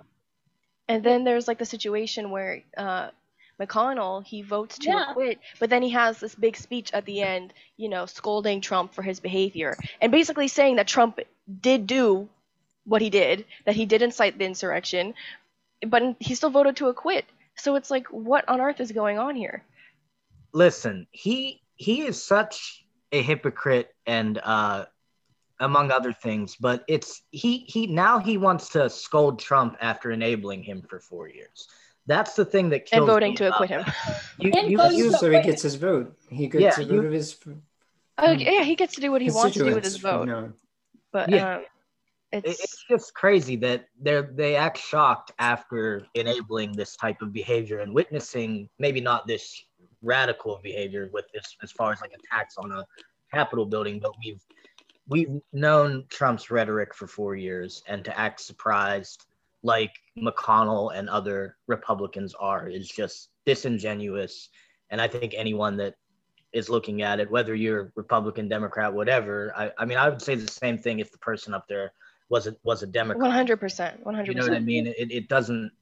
and then there's like the situation where uh, McConnell he votes to Yeah. acquit, but then he has this big speech at the end, you know, scolding Trump for his behavior and basically saying that Trump did do what he did, that he did incite the insurrection, but he still voted to acquit. So it's like, what on earth is going on here? Listen, he he is such a hypocrite and uh among other things, but it's he he now he wants to scold Trump after enabling him for four years. That's the thing that kills And voting me to acquit him. that. [LAUGHS] You, you, you- so he gets his vote. He gets Yeah, a vote you- of his Oh, yeah, he gets to do what he wants to do with his vote, you know. but Yeah. um, it's it's just crazy that they they act shocked after enabling this type of behavior and witnessing maybe not this radical behavior with this as far as like attacks on a Capitol building, but we've we've known Trump's rhetoric for four years, and to act surprised like McConnell and other Republicans are is just disingenuous. And I think anyone that is looking at it, whether you're Republican, Democrat, whatever, I, I mean, I would say the same thing if the person up there was a was a Democrat. One hundred percent. 100%. You know what I mean? It, it doesn't.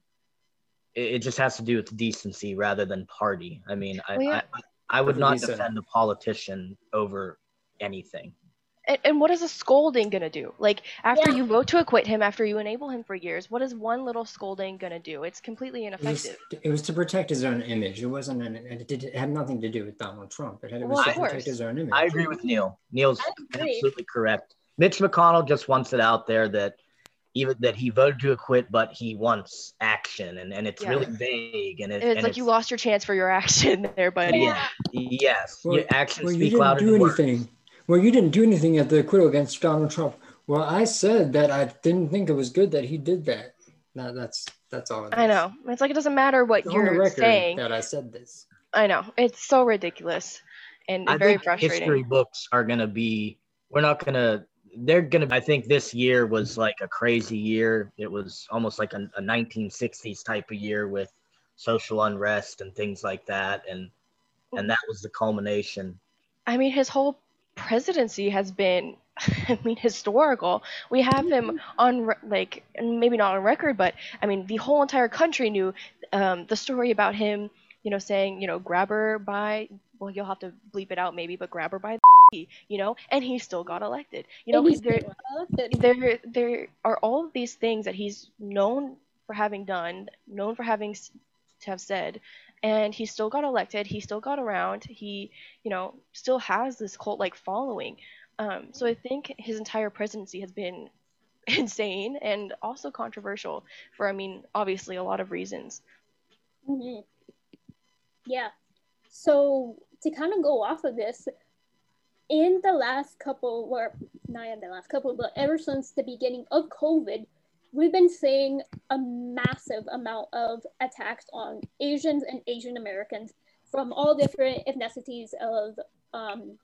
It, it just has to do with decency rather than party. I mean, I Well, yeah. I, I would not defend a politician over anything. And, and what is a scolding gonna do? Like after Yeah. you vote to acquit him, after you enable him for years, what is one little scolding gonna do? It's completely It was, ineffective. it was to protect his own image. It wasn't. An, it, did, it had nothing to do with Donald Trump. It, had, it was Well, to protect course. his own image. I agree with Neil. Neil's absolutely correct. Mitch McConnell just wants it out there that even that he voted to acquit, but he wants action, and, and it's Yeah. really vague. And, it, And it's and like you lost your chance for your [LAUGHS] action there, buddy. Yeah. Yes, Well- your actions well, you speak didn't louder do than words. Anything. Well, you didn't do anything at the acquittal against Donald Trump. Well, I said that I didn't think it was good that he did that. That that's that's all. it I know. It's like it doesn't matter what It's on the you're record saying. that I said this. I know. It's so ridiculous and I very think frustrating. history books are gonna be. We're not gonna. They're gonna. I think this year was like a crazy year. It was almost like a, a 1960s type of year with social unrest and things like that, and and that was the culmination. I mean, his whole presidency has been, [LAUGHS] I mean, historical. We have him on, re- like, maybe not on record, but I mean, the whole entire country knew um, the story about him, you know, saying, you know, grab her by, well, you'll have to bleep it out maybe, but grab her by the, [LAUGHS] you know, and he still got elected. You know, there, elected. there, there are all of these things that he's known for having done, known for having to have said, and he still got elected. He still got around. He, you know, still has this cult-like following. Um, so I think his entire presidency has been [LAUGHS] insane and also controversial for, I mean, obviously a lot of reasons. Mhm. Yeah. So to kind of go off of this, in the last couple, or not in the last couple, but ever since the beginning of COVID, we've been seeing a massive amount of attacks on Asians and Asian Americans from all different ethnicities of um,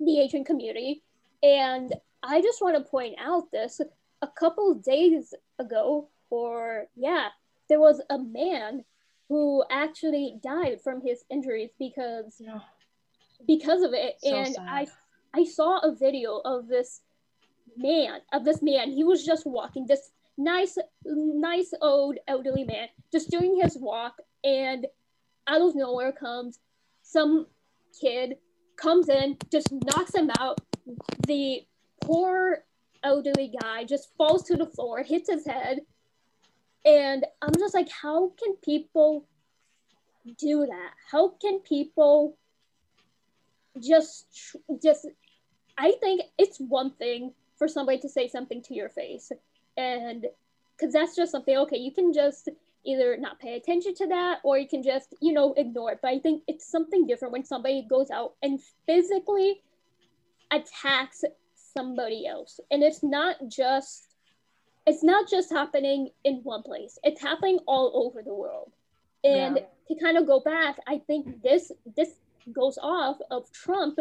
the Asian community. And I just want to point out this a couple days ago, or yeah, there was a man who actually died from his injuries because No. because of it So and sad. i i saw a video of this man of this man he was just walking this nice nice old elderly man just doing his walk and out of nowhere comes some kid comes in just knocks him out. The poor elderly guy just falls to the floor hits his head and i'm just like how can people do that? How can people just just i think it's one thing for somebody to say something to your face and because that's just something okay you can just either not pay attention to that or you can just you know ignore it. But i think it's something different when somebody goes out and physically attacks somebody else. And it's not just it's not just happening in one place. It's happening all over the world. And Yeah. to kind of go back i think this this goes off of trump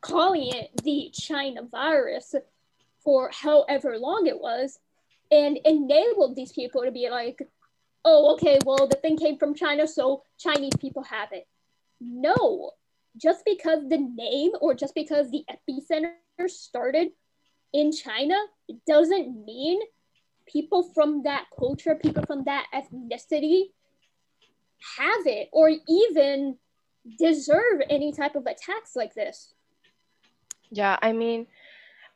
calling it the china virus for however long it was and enabled these people to be like oh okay well the thing came from china so chinese people have it no just because the name or just because the epicenter started in China doesn't mean people from that culture, people from that ethnicity have it or even deserve any type of attacks like this. Yeah, I mean,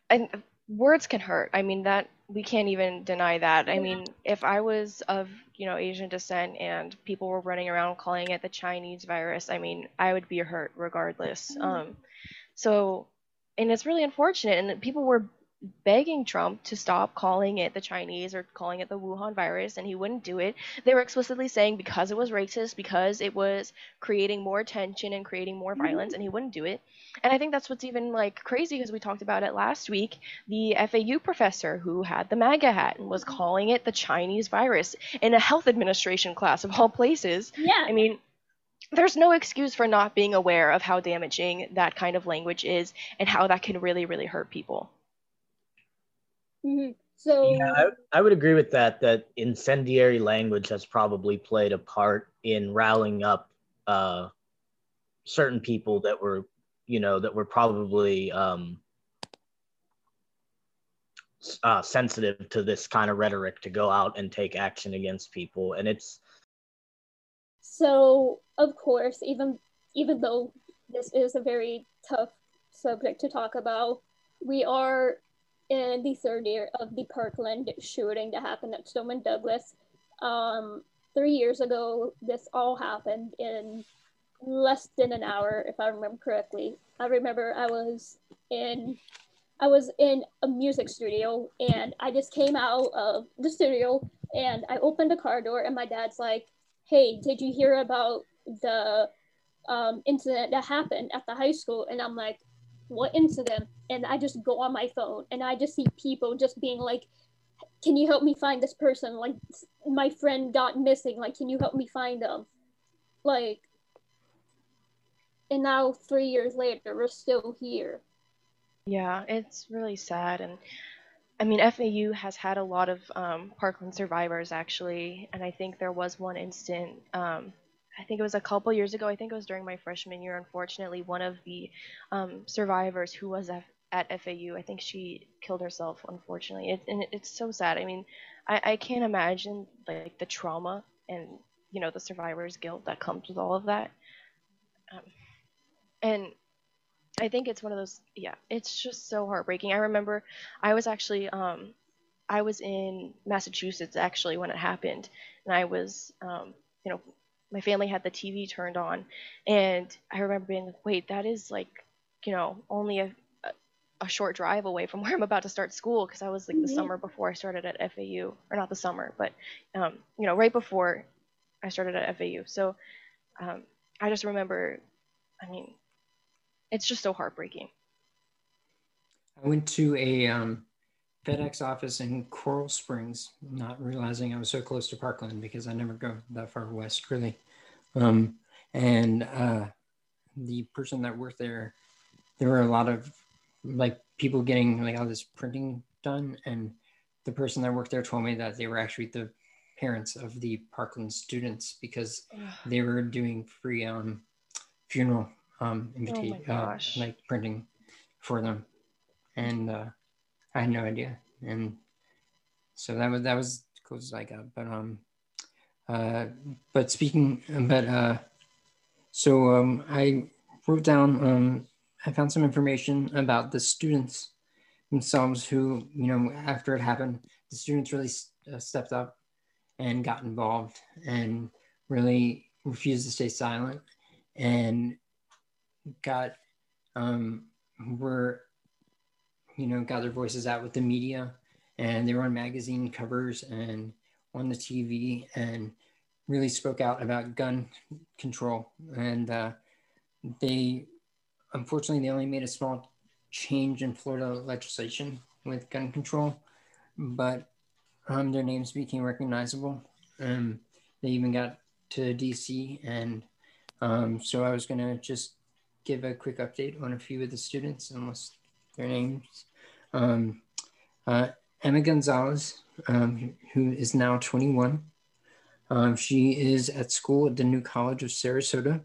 and words can hurt. I mean that we can't even deny that. I mean, if I was of you know Asian descent and people were running around calling it the Chinese virus, I mean, I would be hurt regardless. Mhm. Um, so, and it's really unfortunate, and people were begging Trump to stop calling it the Chinese or calling it the Wuhan virus, and he wouldn't do it. They were explicitly saying because it was racist, because it was creating more tension and creating more mm-hmm. violence, and he wouldn't do it. And I think that's what's even like crazy because we talked about it last week. The FAU professor who had the MAGA hat and was calling it the Chinese virus in a health administration class of all places. Yeah. I mean, there's no excuse for not being aware of how damaging that kind of language is and how that can really, really hurt people. Mhm. So Yeah, I, I would agree with that. That incendiary language has probably played a part in rallying up uh, certain people that were, you know, that were probably um, uh, sensitive to this kind of rhetoric to go out and take action against people. And it's So, of course, even even though this is a very tough subject to talk about, we are in the third year of the Parkland shooting that happened at Stoneman Douglas. Um, three years ago, this all happened in less than an hour, if I remember correctly. I remember I was in I was in a music studio and I just came out of the studio and I opened the car door and my dad's like, hey, did you hear about the um, incident that happened at the high school? And I'm like, what incident? And I just go on my phone and I just see people just being like, can you help me find this person? Like, my friend got missing. Like, can you help me find them? Like, and now three years later, we're still here. Yeah, it's really sad. And I mean, FAU has had a lot of um, Parkland survivors actually. And I think there was one instant, um, I think it was a couple years ago. I think it was during my freshman year. Unfortunately, one of the um, survivors who was at, at FAU, I think she killed herself, unfortunately. It, and it, it's so sad. I mean, I, I can't imagine like the trauma and, you know, the survivor's guilt that comes with all of that. Um, and I think it's one of those. Yeah, it's just so heartbreaking. I remember I was actually um, I was in Massachusetts actually when it happened, and I was um, you know my family had the TV turned on, and I remember being like, wait, that is like you know only a a, a short drive away from [LAUGHS] where I'm about to start school because I was like the Mhm. summer before I started at FAU or not the summer, but um, you know right before I started at FAU. So um, I just remember, I mean, it's just so heartbreaking. I went to a um, FedEx office in Coral Springs, not realizing I was so close to Parkland because I never go that far west, really. Um, and uh, the person that worked there, there were a lot of like people getting like all this printing done, and the person that worked there told me that they were actually the parents of the Parkland students because they were doing free um, funeral um, invita- Oh uh, like printing for them, and uh, I had no idea, and so that was that was as close as I got. But um, uh, but speaking, but uh, so um, I wrote down um, I found some information about the students themselves who you know after it happened, the students really uh, stepped up and got involved and really refused to stay silent and got um, were you know got their voices out with the media and they were on magazine covers and on the TV and really spoke out about gun control. And uh, they unfortunately they only made a small change in Florida legislation with gun control but um, their names became recognizable. Um, they even got to DC and um, so I was gonna just give a quick update on a few of the students list their names. Um, uh, Emma Gonzalez, um, who is now 21. Um, she is at school at the New College of Sarasota.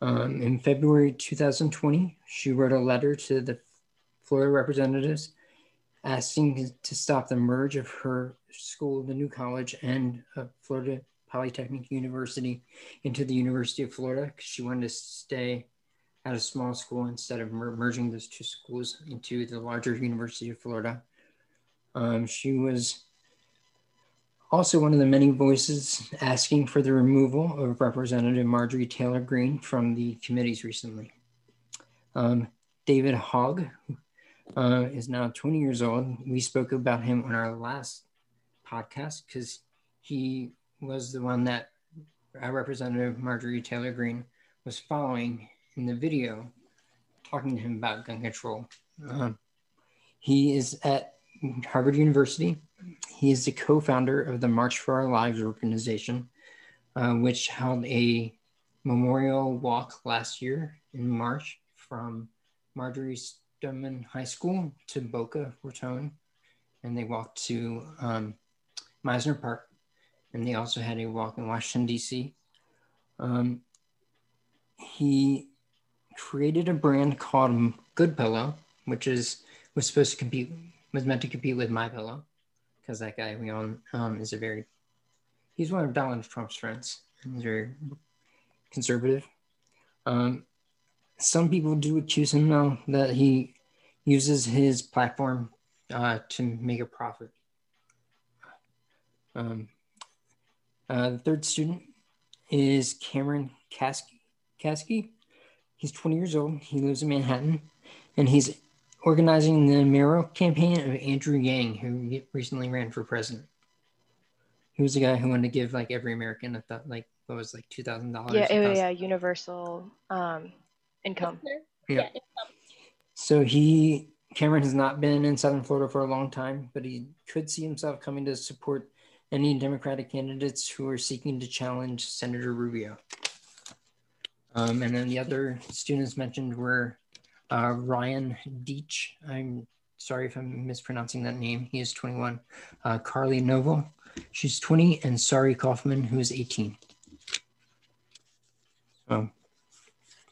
Um, in February 2020, she wrote a letter to the Florida representatives asking to stop the merge of her school, the New College, and uh, Florida Polytechnic University into the University of Florida because she wanted to stay at a small school instead of mer- merging those two schools into the larger University of Florida. Um, she was also one of the many voices asking for the removal of Representative Marjorie Taylor Greene from the committees recently. Um, David Hogg uh, is now 20 years old. We spoke about him on our last podcast because he was the one that uh, Representative Marjorie Taylor Greene was following in the video, talking to him about gun control. Um, he is at Harvard University. He is the co founder of the March for Our Lives organization, uh, which held a memorial walk last year in March from Marjory Stoneman High School to Boca Raton, and they walked to um, Mizner Park, and they also had a walk in Washington D.C. Um, he created a brand called Good Pillow, which is was supposed to compete was meant to compete with My Pillow, because that guy we own um, is a very he's one of Donald Trump's friends. He's very conservative. Um, some people do accuse him though that he uses his platform uh, to make a profit. Um, uh, the third student is Cameron Kasky. Kasky. He's 20 years old. He lives in Manhattan, and he's organizing the mayoral campaign of Andrew Yang, who recently ran for president. He was the guy who wanted to give like every American a th- like what was like two thousand dollars. Yeah, yeah, yeah, universal um, income. Yeah. yeah. So he Cameron has not been in Southern Florida for a long time, but he could see himself coming to support any Democratic candidates who are seeking to challenge Senator Rubio. Um, and then the other students mentioned were uh, Ryan Deitsch. I'm sorry if I'm mispronouncing that name. He is 21. Uh, Carly Novo, she's 20, and Sari Kaufman, who is 18. So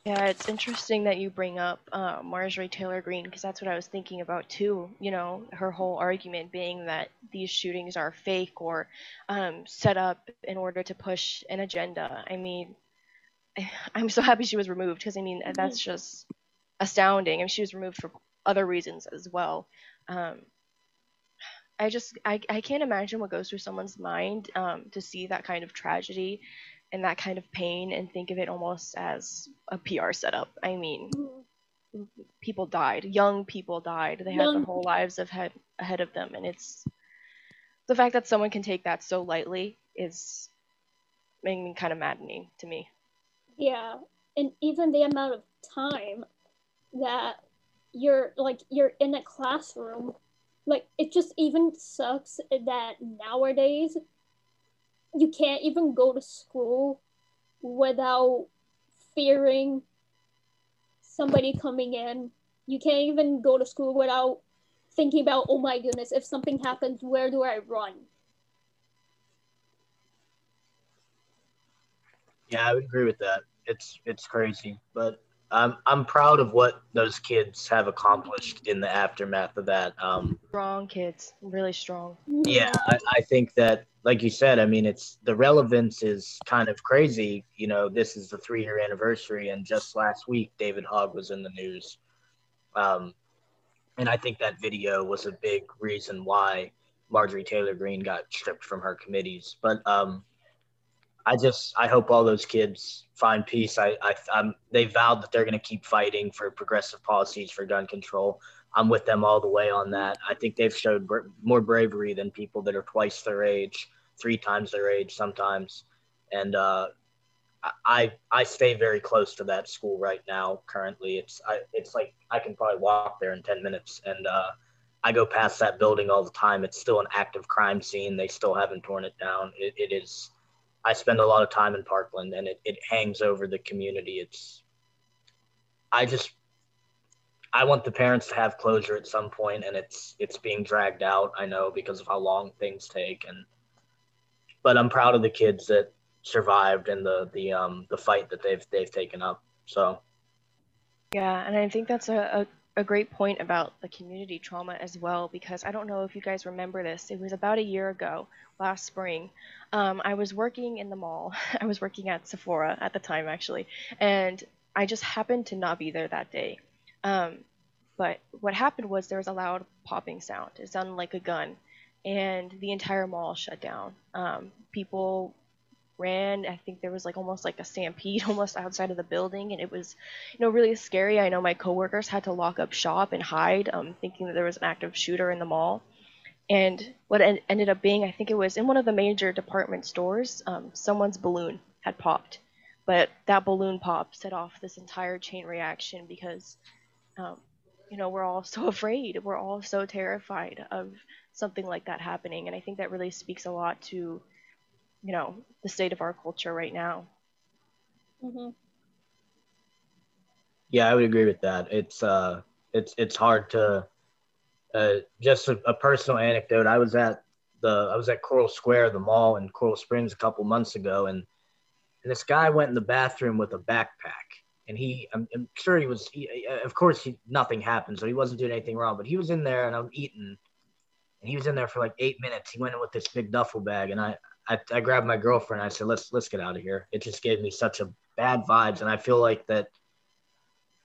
yeah, it's interesting that you bring up uh, Marjorie Taylor Greene because that's what I was thinking about too. You know, her whole argument being that these shootings are fake or um, set up in order to push an agenda. I mean, [SIGHS] I'm so happy she was removed because I mean that's mm-hmm. just astounding. I mean, she was removed for other reasons as well. Um, I just I, I can't imagine what goes through someone's mind um, to see that kind of tragedy and that kind of pain and think of it almost as a PR setup. I mean, mm-hmm. people died, young people died. They had young. their whole lives ahead ahead of them, and it's the fact that someone can take that so lightly is making me kind of maddening to me. Yeah, and even the amount of time that you're like you're in a classroom, like it just even sucks that nowadays you can't even go to school without fearing somebody coming in. You can't even go to school without thinking about, oh my goodness, if something happens, where do I run? Yeah, I would agree with that. It's it's crazy, but I'm I'm proud of what those kids have accomplished in the aftermath of that. Um, strong kids, really strong. Yeah, I, I think that, like you said, I mean, it's the relevance is kind of crazy. You know, this is the three year anniversary, and just last week, David Hogg was in the news. Um, and I think that video was a big reason why Marjorie Taylor Greene got stripped from her committees. But um, I just I hope all those kids find peace. I, I I'm they vowed that they're going to keep fighting for progressive policies for gun control. I'm with them all the way on that. I think they've showed br- more bravery than people that are twice their age, three times their age sometimes. And uh, I I stay very close to that school right now. Currently, it's I, it's like I can probably walk there in ten minutes, and uh, I go past that building all the time. It's still an active crime scene. They still haven't torn it down. it, it is I spend a lot of time in Parkland and it, it hangs over the community. It's, I just, I want the parents to have closure at some point and it's, it's being dragged out. I know because of how long things take. And, but I'm proud of the kids that survived and the, the, um, the fight that they've, they've taken up. So. Yeah. And I think that's a, a, a great point about the community trauma as well, because I don't know if you guys remember this. It was about a year ago last spring, um, I was working in the mall. [LAUGHS] I was working at Sephora at the time, actually, and I just happened to not be there that day. Um, but what happened was there was a loud popping sound. It sounded like a gun, and the entire mall shut down. Um, people ran. I think there was like almost like a stampede [LAUGHS] almost outside of the building, and it was, you know, really scary. I know my coworkers had to lock up shop and hide, um, thinking that there was an active shooter in the mall. And what ended up being, I think it was in one of the major department stores, um, someone's balloon had popped. But that balloon pop set off this entire chain reaction because, um, you know, we're all [LAUGHS] so afraid. We're all so terrified of something like that happening. And I think that really speaks a lot to, you know, the state of our culture right now. hmm Yeah, I would agree with that. It's uh, it's it's hard to. Uh, just a, a personal anecdote. I was at the I was at Coral Square, the mall in Coral Springs, a couple months ago, and, and this guy went in the bathroom with a backpack, and he I'm, I'm sure he was. He, of course, he, nothing happened, so he wasn't doing anything wrong. But he was in there, and I'm eating, and he was in there for like eight minutes. He went in with this big duffel bag, and I I, I grabbed my girlfriend. I said, "Let's let's get out of here." It just gave me such a bad vibes, and I feel like that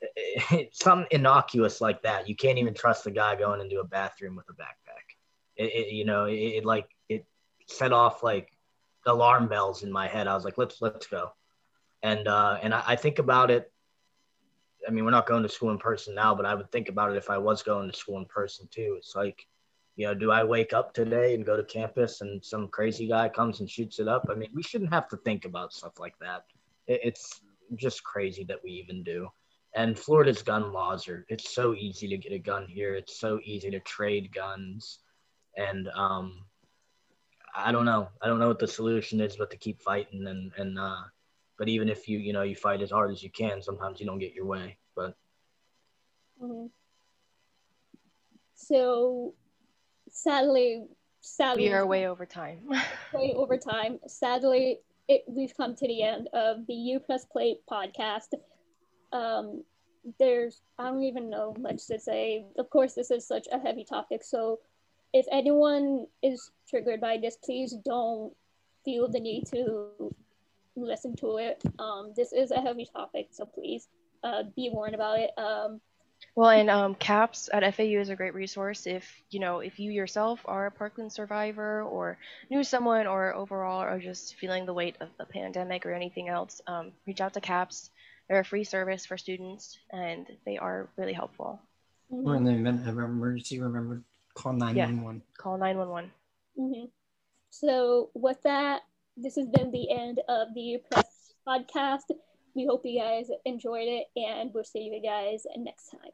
[LAUGHS] something innocuous like that. You can't even trust the guy going into a bathroom with a backpack. It, it you know, it, it, like it set off like alarm bells in my head. I was like, let's let's go, and uh, and I, I think about it. I mean, we're not going to school in person now, but I would think about it if I was going to school in person too. It's like, you know, do I wake up today and go to campus and some crazy guy comes and shoots it up? I mean, we shouldn't have to think about stuff like that. It's just crazy that we even do and Florida's gun laws are it's so easy to get a gun here. It's so easy to trade guns. And um I don't know. I don't know what the solution is but to keep fighting and and uh but even if you you know you fight as hard as you can, sometimes you don't get your way. But hmm So sadly, sadly, We are way over time. [LAUGHS] way over time. Sadly, it, we've come to the end of the U Plus Play podcast. Um, there's I don't even know much to say. Of course, this is such a heavy topic, so if anyone is triggered by this, please don't feel the need to listen to it. Um, this is a heavy topic, so please uh, be warned about it. Um, Well, and um, CAPS at FAU is a great resource if you know if you yourself are a Parkland survivor or knew someone or overall are just feeling the weight of the pandemic or anything else. Um, reach out to CAPS. They're a free service for students, and they are really helpful. Or in the event of emergency, remember call 911. Call 911. hmm So with that, this has been the end of the press podcast. We hope you guys enjoyed it, and we'll see you guys next time.